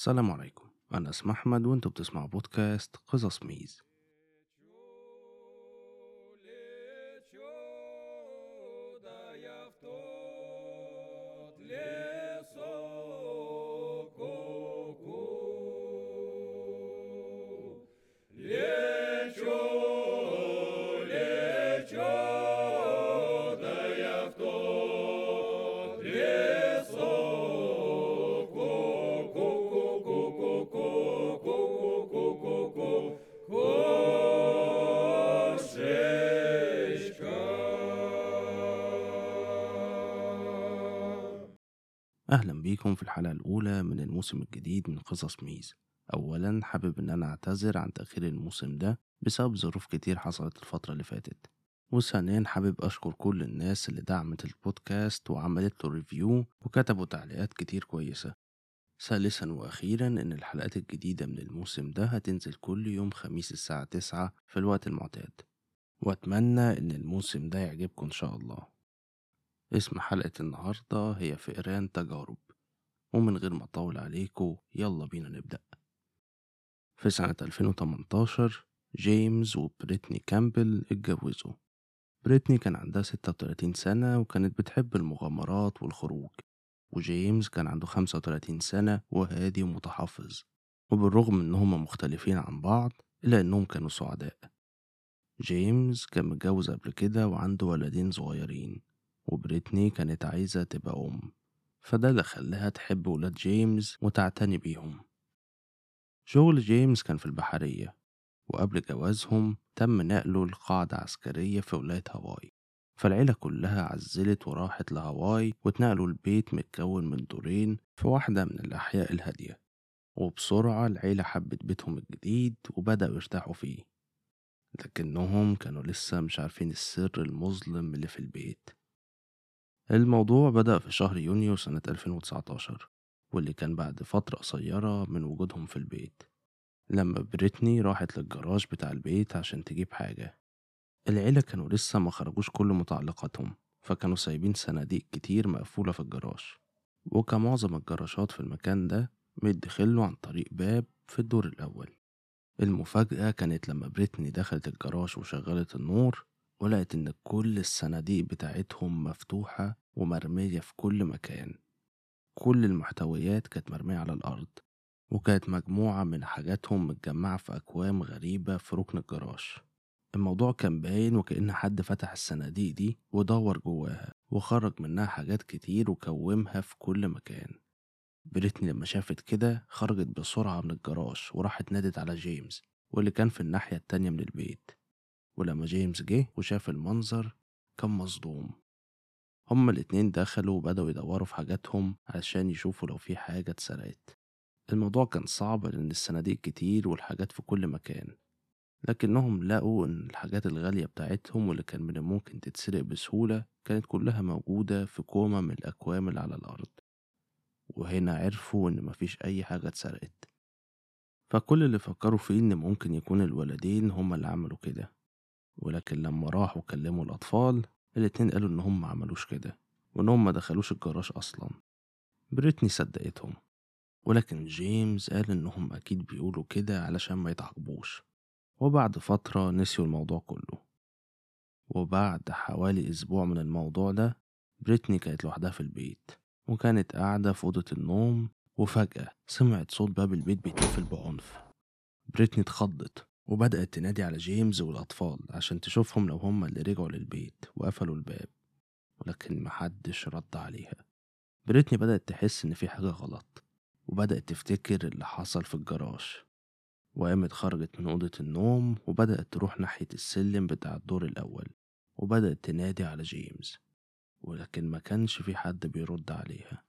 السلام عليكم. أنا اسمي أحمد وأنتوا بتسمعوا بودكاست قصص ميز. أهلا بيكم في الحلقة الأولى من الموسم الجديد من قصص ميز أولا حابب إن أنا أعتذر عن تأخير الموسم ده بسبب ظروف كتير حصلت الفترة اللي فاتت. وثانيا حابب أشكر كل الناس اللي دعمت البودكاست وعملت له ريفيو وكتبوا تعليقات كتير كويسة. ثالثا وأخيرا إن الحلقات الجديدة من الموسم ده هتنزل كل يوم خميس الساعة تسعة في الوقت المعتاد. وأتمنى إن الموسم ده يعجبكم إن شاء الله. اسم حلقة النهاردة هي فئران تجارب ومن غير ما أطول عليكم يلا بينا نبدأ. في سنة 2018 جيمس وبريتني كامبل اتجوزوا. بريتني كان عندها 36 سنة وكانت بتحب المغامرات والخروج وجيمس كان عنده 35 سنة وهادي ومتحفظ وبالرغم إن هما مختلفين عن بعض إلا إنهم كانوا سعداء. جيمس كان متجوز قبل كده وعنده ولدين صغيرين. وبريتني كانت عايزة تبقى أم. فده اللي خلاها تحب ولاد جيمس وتعتني بيهم. شغل جيمس كان في البحرية وقبل جوازهم تم نقله لقاعدة عسكرية في ولاية هاواي. فالعيلة كلها عزلت وراحت لهاواي واتنقلوا البيت متكون من دورين في واحدة من الأحياء الهادية. وبسرعة العيلة حبت بيتهم الجديد وبدأوا يرتاحوا فيه. لكنهم كانوا لسه مش عارفين السر المظلم اللي في البيت. الموضوع بدأ في شهر يونيو سنة 2019 واللي كان بعد فترة قصيرة من وجودهم في البيت. لما بريتني راحت للجراج بتاع البيت عشان تجيب حاجة. العيلة كانوا لسه ما خرجوش كل متعلقاتهم فكانوا سايبين صناديق كتير مقفولة في الجراج. وكمعظم الجراشات في المكان ده متدخله عن طريق باب في الدور الأول. المفاجأة كانت لما بريتني دخلت الجراج وشغلت النور ولقت إن كل الصناديق بتاعتهم مفتوحة ومرمية في كل مكان. كل المحتويات كانت مرمية على الأرض وكانت مجموعة من حاجاتهم متجمعة في أكوام غريبة في ركن الجراج. الموضوع كان باين وكأن حد فتح الصناديق دي ودور جواها وخرج منها حاجات كتير وكومها في كل مكان. بريتني لما شافت كده خرجت بسرعة من الجراج وراحت نادت على جيمس واللي كان في الناحية التانية من البيت. ولما جيمس جه وشاف المنظر كان مصدوم. هما الاتنين دخلوا وبدأوا يدوروا في حاجاتهم علشان يشوفوا لو في حاجة اتسرقت. الموضوع كان صعب لأن الصناديق كتير والحاجات في كل مكان. لكنهم لقوا إن الحاجات الغالية بتاعتهم واللي كان من الممكن تتسرق بسهولة كانت كلها موجودة في كومة من الأكوام اللي على الأرض. وهنا عرفوا إن مفيش أي حاجة اتسرقت. فكل اللي فكروا فيه إن ممكن يكون الولدين هما اللي عملوا كده. ولكن لما راحوا كلموا الأطفال الاتنين قالوا إنهم ما عملوش كده وإنهم ما دخلوش الجراج أصلا. بريتني صدقتهم ولكن جيمس قال إنهم أكيد بيقولوا كده علشان ما يتعاقبوش. وبعد فترة نسيوا الموضوع كله. وبعد حوالي أسبوع من الموضوع ده بريتني كانت لوحدها في البيت وكانت قاعدة في أوضة النوم وفجأة سمعت صوت باب البيت بيتقفل بعنف. بريتني اتخضت وبدأت تنادي على جيمس والأطفال عشان تشوفهم لو هما اللي رجعوا للبيت وقفلوا الباب ولكن محدش رد عليها. بريتني بدأت تحس إن في حاجة غلط وبدأت تفتكر اللي حصل في الجراج. وقامت خرجت من أوضة النوم وبدأت تروح ناحية السلم بتاع الدور الأول وبدأت تنادي على جيمس ولكن ما كانش في حد بيرد عليها.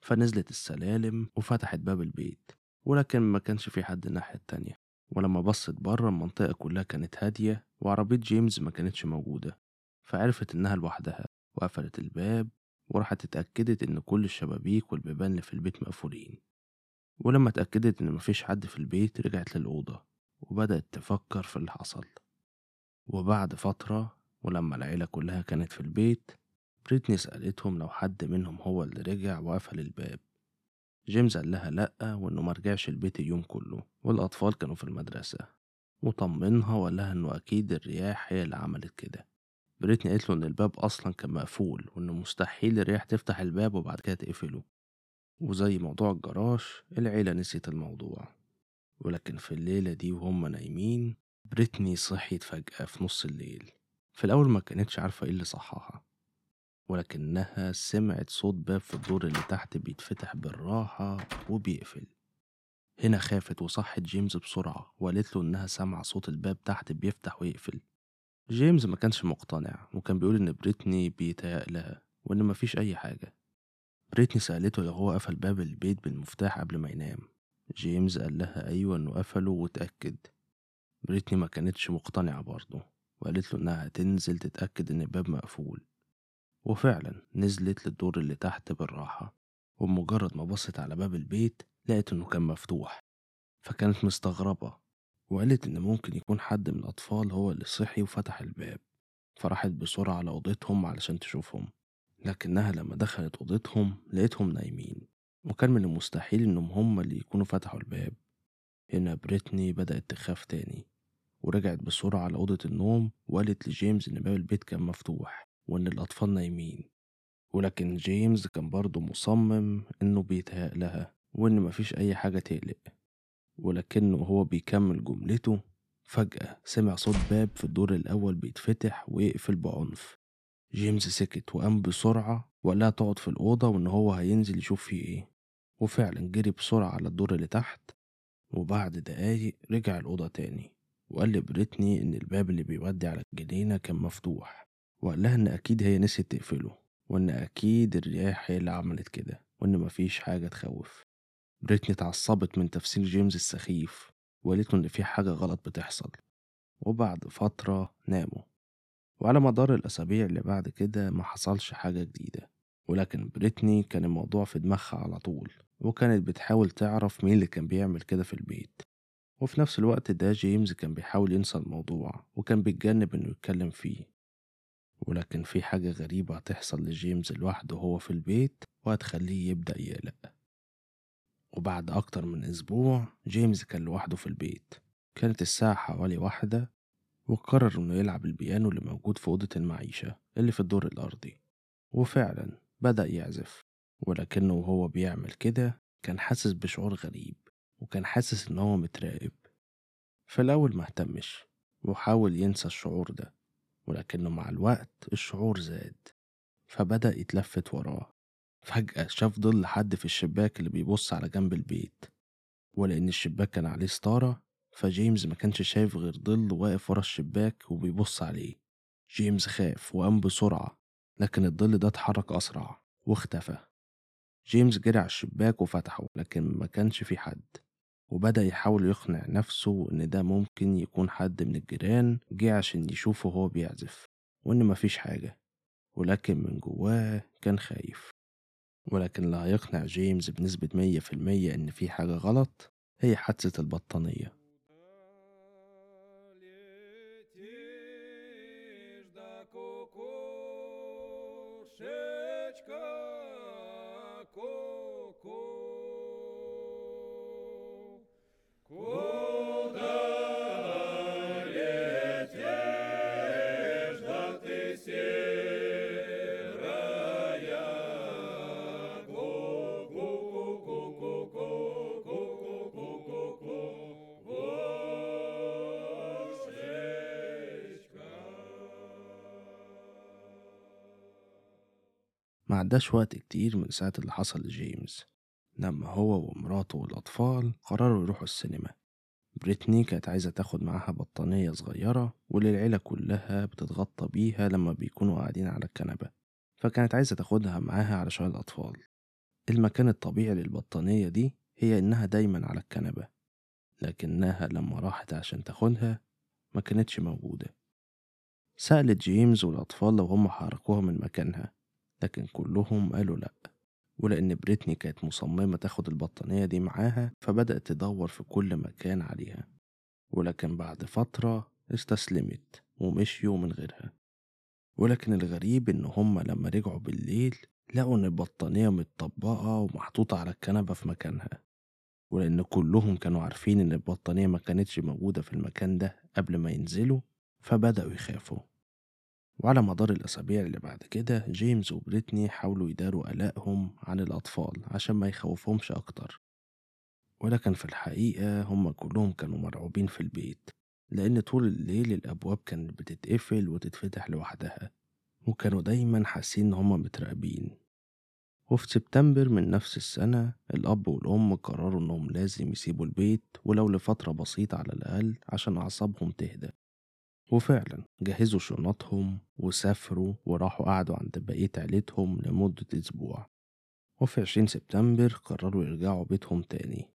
فنزلت السلالم وفتحت باب البيت ولكن ما كانش في حد الناحية التانية. ولما بصت بره المنطقة كلها كانت هادية وعربية جيمس ما كانتش موجودة فعرفت إنها لوحدها وقفلت الباب وراحت اتأكدت إن كل الشبابيك والبيبان اللي في البيت مقفولين. ولما اتأكدت إن مفيش حد في البيت رجعت للأوضة وبدأت تفكر في اللي حصل. وبعد فترة ولما العيلة كلها كانت في البيت بريتني سألتهم لو حد منهم هو اللي رجع وقفل الباب. جيمس قال لها لأ وإنه مرجعش البيت اليوم كله والأطفال كانوا في المدرسة. وطمنها وقال لها إنه أكيد الرياح هي اللي عملت كده. بريتني قالت له إن الباب أصلا كان مقفول وإنه مستحيل الرياح تفتح الباب وبعد كده تقفله. وزي موضوع الجراج العيلة نسيت الموضوع. ولكن في الليلة دي وهم نايمين بريتني صحيت فجأة في نص الليل. في الأول ما كانتش عارفة إيه اللي صحاها. ولكنها سمعت صوت باب في الدور اللي تحت بيتفتح بالراحة وبيقفل. هنا خافت وصحت جيمس بسرعة وقالت له إنها سامعة صوت الباب تحت بيفتح ويقفل. جيمس ما كانش مقتنع وكان بيقول إن بريتني بيتهيأ لها وإن مفيش أي حاجة. بريتني سألته لو هو قفل باب البيت بالمفتاح قبل ما ينام. جيمس قال لها أيوة إنه قفله وتأكد بريتني ما كانتش مقتنعة برضه وقالت له إنها هتنزل تتأكد إن الباب مقفول. وفعلا نزلت للدور اللي تحت بالراحة وبمجرد ما بصت على باب البيت لقت إنه كان مفتوح فكانت مستغربة وقالت إن ممكن يكون حد من الأطفال هو اللي صحي وفتح الباب فراحت بسرعة على أوضتهم علشان تشوفهم لكنها لما دخلت أوضتهم لقيتهم نايمين وكان من المستحيل إنهم هما اللي يكونوا فتحوا الباب. هنا بريتني بدأت تخاف تاني ورجعت بسرعة على أوضة النوم وقالت لجيمس إن باب البيت كان مفتوح. وإن الأطفال نايمين. ولكن جيمس كان برضه مصمم إنه بيتهيأ لها وإن مفيش أي حاجة تقلق. ولكنه وهو بيكمل جملته فجأة سمع صوت باب في الدور الأول بيتفتح ويقفل بعنف. جيمس سكت وقام بسرعة وقال لها تقعد في الأوضة وإن هو هينزل يشوف فيه إيه. وفعلا جري بسرعة على الدور اللي تحت وبعد دقايق رجع الأوضة تاني وقال لبريتني إن الباب اللي بيودي على الجنينة كان مفتوح. وقال لها إن أكيد هي نسيت تقفله وإن أكيد الرياح هي اللي عملت كده وإن مفيش حاجة تخوف. بريتني اتعصبت من تفسير جيمس السخيف وقالت له إن في حاجة غلط بتحصل. وبعد فترة ناموا. وعلى مدار الأسابيع اللي بعد كده ما حصلش حاجة جديدة. ولكن بريتني كان الموضوع في دماغها على طول وكانت بتحاول تعرف مين اللي كان بيعمل كده في البيت. وفي نفس الوقت ده جيمس كان بيحاول ينسى الموضوع وكان بيتجنب إنه يتكلم فيه. ولكن في حاجة غريبة هتحصل لجيمس لوحده وهو في البيت وهتخليه يبدأ يقلق. وبعد أكتر من أسبوع جيمس كان لوحده في البيت. كانت الساعة حوالي واحدة وقرر إنه يلعب البيانو اللي موجود في أوضة المعيشة اللي في الدور الأرضي. وفعلا بدأ يعزف. ولكنه وهو بيعمل كده كان حاسس بشعور غريب وكان حاسس إن هو متراقب. في الأول ما اهتمش وحاول ينسى الشعور ده. ولكنه مع الوقت الشعور زاد فبدأ يتلفت وراه. فجأة شاف ظل حد في الشباك اللي بيبص على جنب البيت. ولأن الشباك كان عليه ستارة فجيمس ما كانش شايف غير ظل واقف ورا الشباك وبيبص عليه. جيمس خاف وقام بسرعة لكن الظل ده اتحرك أسرع واختفى. جيمس جري على الشباك وفتحه لكن ما كانش في حد. وبدأ يحاول يقنع نفسه إن ده ممكن يكون حد من الجيران جه عشان يشوفه وهو بيعزف وإن مفيش حاجة ولكن من جواه كان خايف. ولكن اللي هيقنع جيمس بنسبة مية في المية إن في حاجة غلط هي حادثة البطانية. عداش وقت كتير من ساعة اللي حصل لجيمس لما هو ومراته والأطفال قرروا يروحوا السينما. بريتني كانت عايزة تاخد معاها بطانية صغيرة واللي كلها بتتغطى بيها لما بيكونوا قاعدين على الكنبة. فكانت عايزة تاخدها معاها علشان الأطفال. المكان الطبيعي للبطانية دي هي إنها دايما على الكنبة. لكنها لما راحت عشان تاخدها ما كانتش موجودة. سألت جيمس والأطفال لو هم حركوها من مكانها. لكن كلهم قالوا لأ. ولأن بريتني كانت مصممة تاخد البطانية دي معاها فبدأت تدور في كل مكان عليها. ولكن بعد فترة استسلمت ومشيوا من غيرها. ولكن الغريب إن هما لما رجعوا بالليل لقوا إن البطانية متطبقة ومحطوطة على الكنبة في مكانها. ولأن كلهم كانوا عارفين إن البطانية ما كانتش موجودة في المكان ده قبل ما ينزلوا فبدأوا يخافوا. وعلى مدار الأسابيع اللي بعد كده جيمس وبريتني حاولوا يداروا قلقهم عن الأطفال عشان ما يخوفهمش أكتر. ولكن في الحقيقة هم كلهم كانوا مرعوبين في البيت لأن طول الليل الأبواب كانت بتتقفل وتتفتح لوحدها وكانوا دايما حاسين إن هم متراقبين. وفي سبتمبر من نفس السنة الأب والأم قرروا إنهم لازم يسيبوا البيت ولو لفترة بسيطة على الأقل عشان أعصابهم تهدى. وفعلا جهزوا شنطهم وسافروا وراحوا قعدوا عند بقية عيلتهم لمدة أسبوع. وفي عشرين سبتمبر قرروا يرجعوا بيتهم تاني.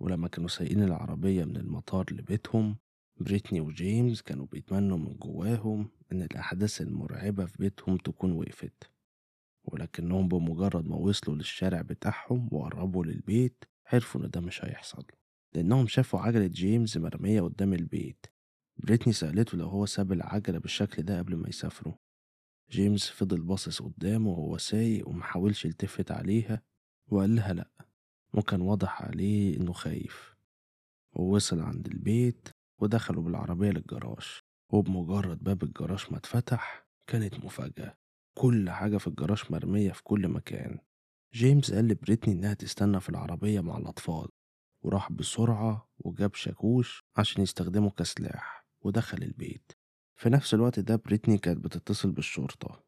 ولما كانوا سايقين العربية من المطار لبيتهم بريتني وجيمس كانوا بيتمنوا من جواهم إن الأحداث المرعبة في بيتهم تكون وقفت. ولكنهم بمجرد ما وصلوا للشارع بتاعهم وقربوا للبيت عرفوا إن ده مش هيحصل. لأنهم شافوا عجلة جيمس مرمية قدام البيت. بريتني سألته لو هو ساب العجلة بالشكل ده قبل ما يسافروا. جيمس فضل باصص قدامه وهو سايق ومحاولش يلتفت عليها وقال لها لأ وكان واضح عليه إنه خايف. ووصل عند البيت ودخلوا بالعربية للجراج. وبمجرد باب الجراج ما اتفتح كانت مفاجأة. كل حاجة في الجراج مرمية في كل مكان. جيمس قال لبريتني إنها تستنى في العربية مع الأطفال. وراح بسرعة وجاب شاكوش عشان يستخدمه كسلاح. ودخل البيت. في نفس الوقت ده بريتني كانت بتتصل بالشرطة.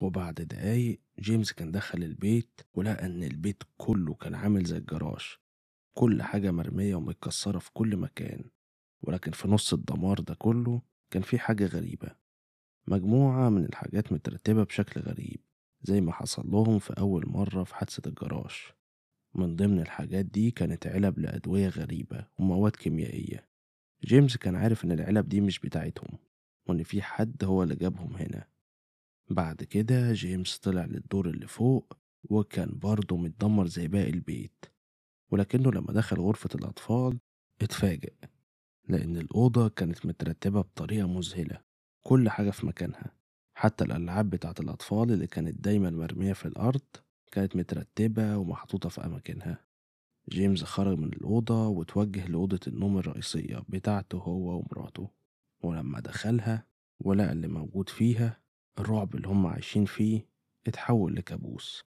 وبعد دقايق جيمس كان دخل البيت ولقى إن البيت كله كان عامل زي الجراج كل حاجة مرمية ومتكسرة في كل مكان. ولكن في نص الدمار ده كله كان في حاجة غريبة. مجموعة من الحاجات مترتبة بشكل غريب زي ما حصل لهم في أول مرة في حادثة الجراج من ضمن الحاجات دي كانت علب لأدوية غريبة ومواد كيميائية. جيمس كان عارف إن العلب دي مش بتاعتهم وإن في حد هو اللي جابهم هنا. بعد كده جيمس طلع للدور اللي فوق وكان برضه متدمر زي باقي البيت. ولكنه لما دخل غرفة الأطفال اتفاجئ لأن الأوضة كانت مترتبة بطريقة مذهلة كل حاجة في مكانها. حتى الألعاب بتاعة الأطفال اللي كانت دايما مرمية في الأرض كانت مترتبة ومحطوطة في أماكنها. جيمس خرج من الأوضة وتوجه لأوضة النوم الرئيسية بتاعته هو ومراته ولما دخلها ولقى اللي موجود فيها الرعب اللي هم عايشين فيه اتحول لكابوس.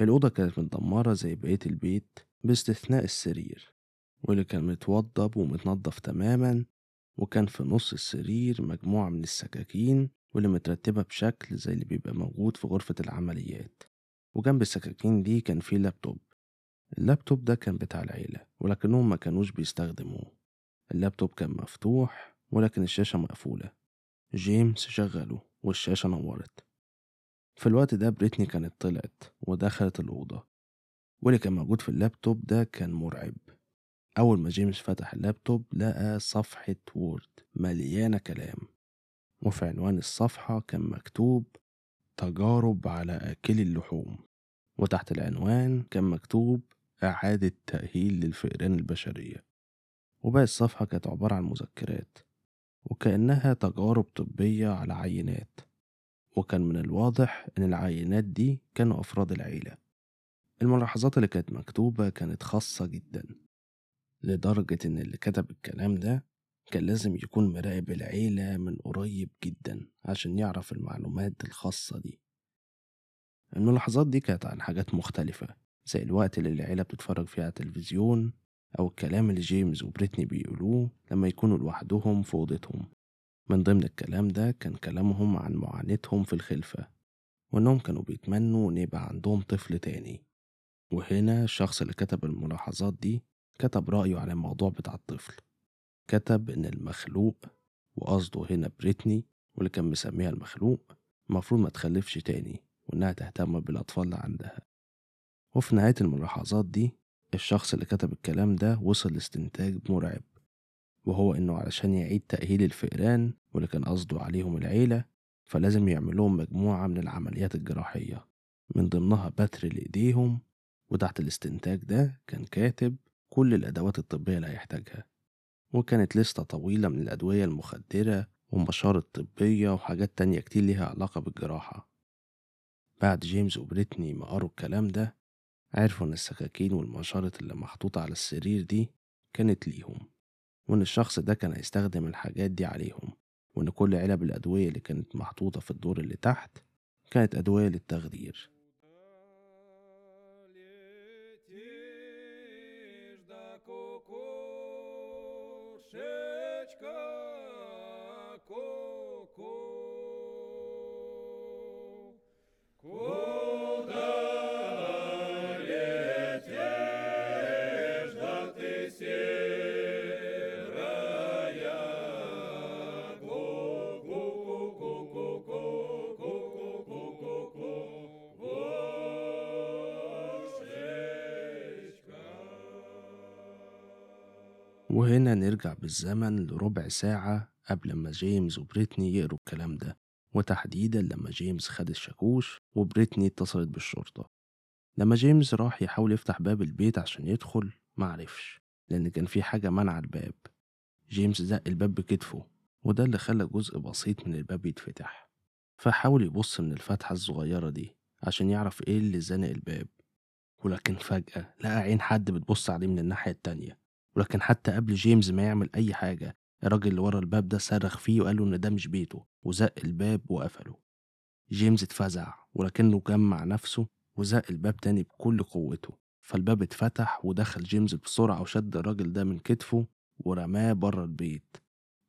الأوضة كانت متدمرة زي بقية البيت باستثناء السرير واللي كان متوضب ومتنضف تماما وكان في نص السرير مجموعة من السكاكين واللي مترتبة بشكل زي اللي بيبقى موجود في غرفة العمليات. وجنب السكاكين دي كان في لابتوب. اللابتوب ده كان بتاع العيلة ولكنهم ما كانوش بيستخدموه. اللابتوب كان مفتوح ولكن الشاشة مقفولة. جيمس شغله والشاشة نورت. في الوقت ده بريتني كانت طلعت ودخلت الأوضة. واللي كان موجود في اللابتوب ده كان مرعب. أول ما جيمس فتح اللابتوب لقى صفحة وورد مليانة كلام. وفي عنوان الصفحة كان مكتوب تجارب على آكلي اللحوم. وتحت العنوان كان مكتوب إعادة تأهيل للفئران البشرية. وباقي الصفحة كانت عبارة عن مذكرات وكأنها تجارب طبية على عينات. وكان من الواضح إن العينات دي كانوا أفراد العيلة. الملاحظات اللي كانت مكتوبة كانت خاصة جدا لدرجة إن اللي كتب الكلام ده كان لازم يكون مراقب العيلة من قريب جدا عشان يعرف المعلومات الخاصة دي. الملاحظات دي كانت عن حاجات مختلفة زي الوقت اللي العيلة بتتفرج فيه على التلفزيون أو الكلام اللي جيمس وبريتني بيقولوه لما يكونوا لوحدهم في أوضتهم. من ضمن الكلام ده كان كلامهم عن معاناتهم في الخلفة وإنهم كانوا بيتمنوا إن يبقى عندهم طفل تاني. وهنا الشخص اللي كتب الملاحظات دي كتب رأيه عن الموضوع بتاع الطفل. كتب إن المخلوق وقصده هنا بريتني واللي كان مسميها المخلوق المفروض ما تخلفش تاني وإنها تهتم بالأطفال اللي عندها. وفي نهاية الملاحظات دي الشخص اللي كتب الكلام ده وصل لاستنتاج مرعب وهو إنه علشان يعيد تأهيل الفئران واللي كان قصده عليهم العيلة فلازم يعملهم مجموعة من العمليات الجراحية. من ضمنها بتر لإيديهم وتحت الاستنتاج ده كان كاتب كل الأدوات الطبية اللي هيحتاجها وكانت لستة طويلة من الأدوية المخدرة ومشارط طبية وحاجات تانية كتير ليها علاقة بالجراحة. بعد جيمس وبريتني ما قروا الكلام ده عرفوا إن السكاكين والمشارط اللي محطوطة على السرير دي كانت ليهم وإن الشخص ده كان هيستخدم الحاجات دي عليهم وإن كل علب الأدوية اللي كانت محطوطة في الدور اللي تحت كانت أدوية للتخدير. وهنا نرجع بالزمن لربع ساعة قبل ما جيمس وبريتني يقروا الكلام ده وتحديدا لما جيمس خد الشاكوش وبريتني اتصلت بالشرطة. لما جيمس راح يحاول يفتح باب البيت عشان يدخل معرفش لأن كان في حاجة منع الباب. جيمس زق الباب بكتفه وده اللي خلى جزء بسيط من الباب يتفتح. فحاول يبص من الفتحة الصغيرة دي عشان يعرف إيه اللي زنق الباب. ولكن فجأة لقى عين حد بتبص عليه من الناحية التانية. ولكن حتى قبل جيمس ما يعمل أي حاجة الراجل اللي ورا الباب ده صرخ فيه وقال له إن ده مش بيته وزق الباب وقفله. جيمس اتفزع ولكنه جمع نفسه وزق الباب تاني بكل قوته. فالباب اتفتح ودخل جيمس بسرعة وشد الراجل ده من كتفه ورماه بره البيت.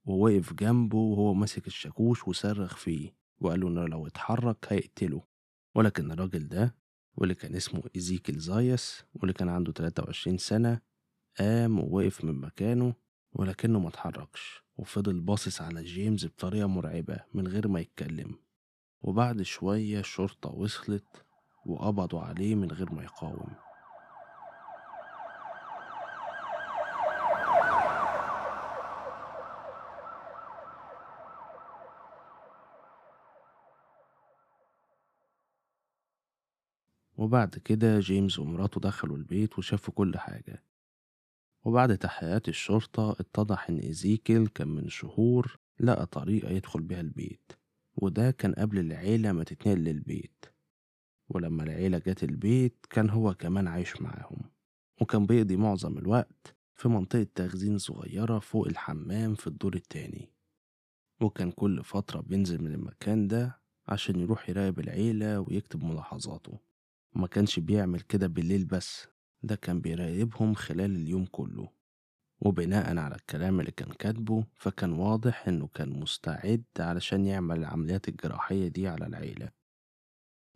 ووقف جنبه وهو ماسك الشاكوش وصرخ فيه وقال له إنه لو اتحرك هيقتله. ولكن الراجل ده واللي كان اسمه إيزيكيل زايس واللي كان عنده 23 سنة قام ووقف من مكانه ولكنه ما اتحركش وفضل باصص على جيمس بطريقة مرعبة من غير ما يتكلم. وبعد شوية الشرطة وصلت وقبضوا عليه من غير ما يقاوم. وبعد كده جيمس ومراته دخلوا البيت وشافوا كل حاجة. وبعد تحقيقات الشرطة اتضح إن إيزيكيل كان من شهور لقى طريقة يدخل بيها البيت وده كان قبل العيلة ما تتنقل للبيت. ولما العيلة جت البيت كان هو كمان عايش معاهم وكان بيقضي معظم الوقت في منطقة تخزين صغيرة فوق الحمام في الدور التاني. وكان كل فترة بينزل من المكان ده عشان يروح يراقب العيلة ويكتب ملاحظاته. وما كانش بيعمل كده بالليل بس ده كان بيراقبهم خلال اليوم كله وبناء على الكلام اللي كان كاتبه فكان واضح إنه كان مستعد علشان يعمل العمليات الجراحية دي على العيلة.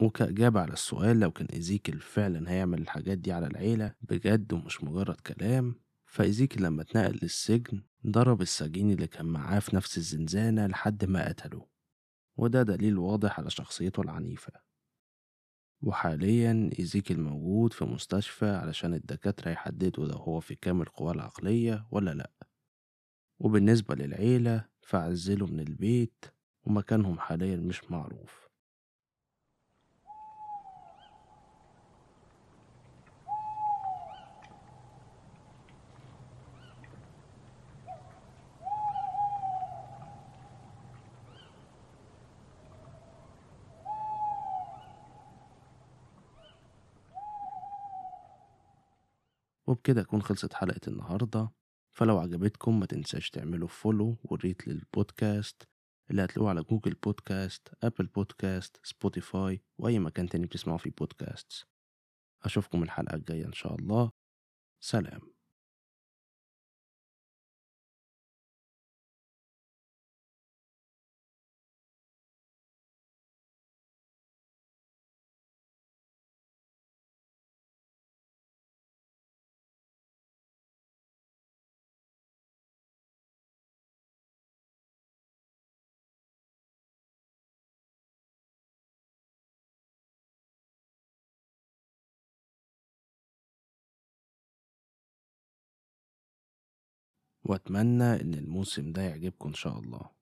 وكإجابة على السؤال لو كان إيزيكيل فعلا هيعمل الحاجات دي على العيلة بجد ومش مجرد كلام فإيزيكيل لما اتنقل للسجن ضرب السجين اللي كان معاه في نفس الزنزانة لحد ما قتله. وده دليل واضح على شخصيته العنيفة. وحاليا إيزيكيل موجود في مستشفى علشان الدكاترة يحددوا لو هو في كامل قواه العقلية ولا لأ. وبالنسبة للعيلة فعزلوا من البيت ومكانهم حاليا مش معروف. وبكده أكون خلصت حلقة النهاردة. فلو عجبتكم ما تنساش تعملوا follow و rate للبودكاست اللي هتلاقوه على جوجل بودكاست أبل بودكاست سبوتيفاي وأي مكان تاني بتسمعوا فيه بودكاست أشوفكم الحلقة الجاية إن شاء الله. سلام. وأتمنى إن الموسم ده يعجبكم إن شاء الله.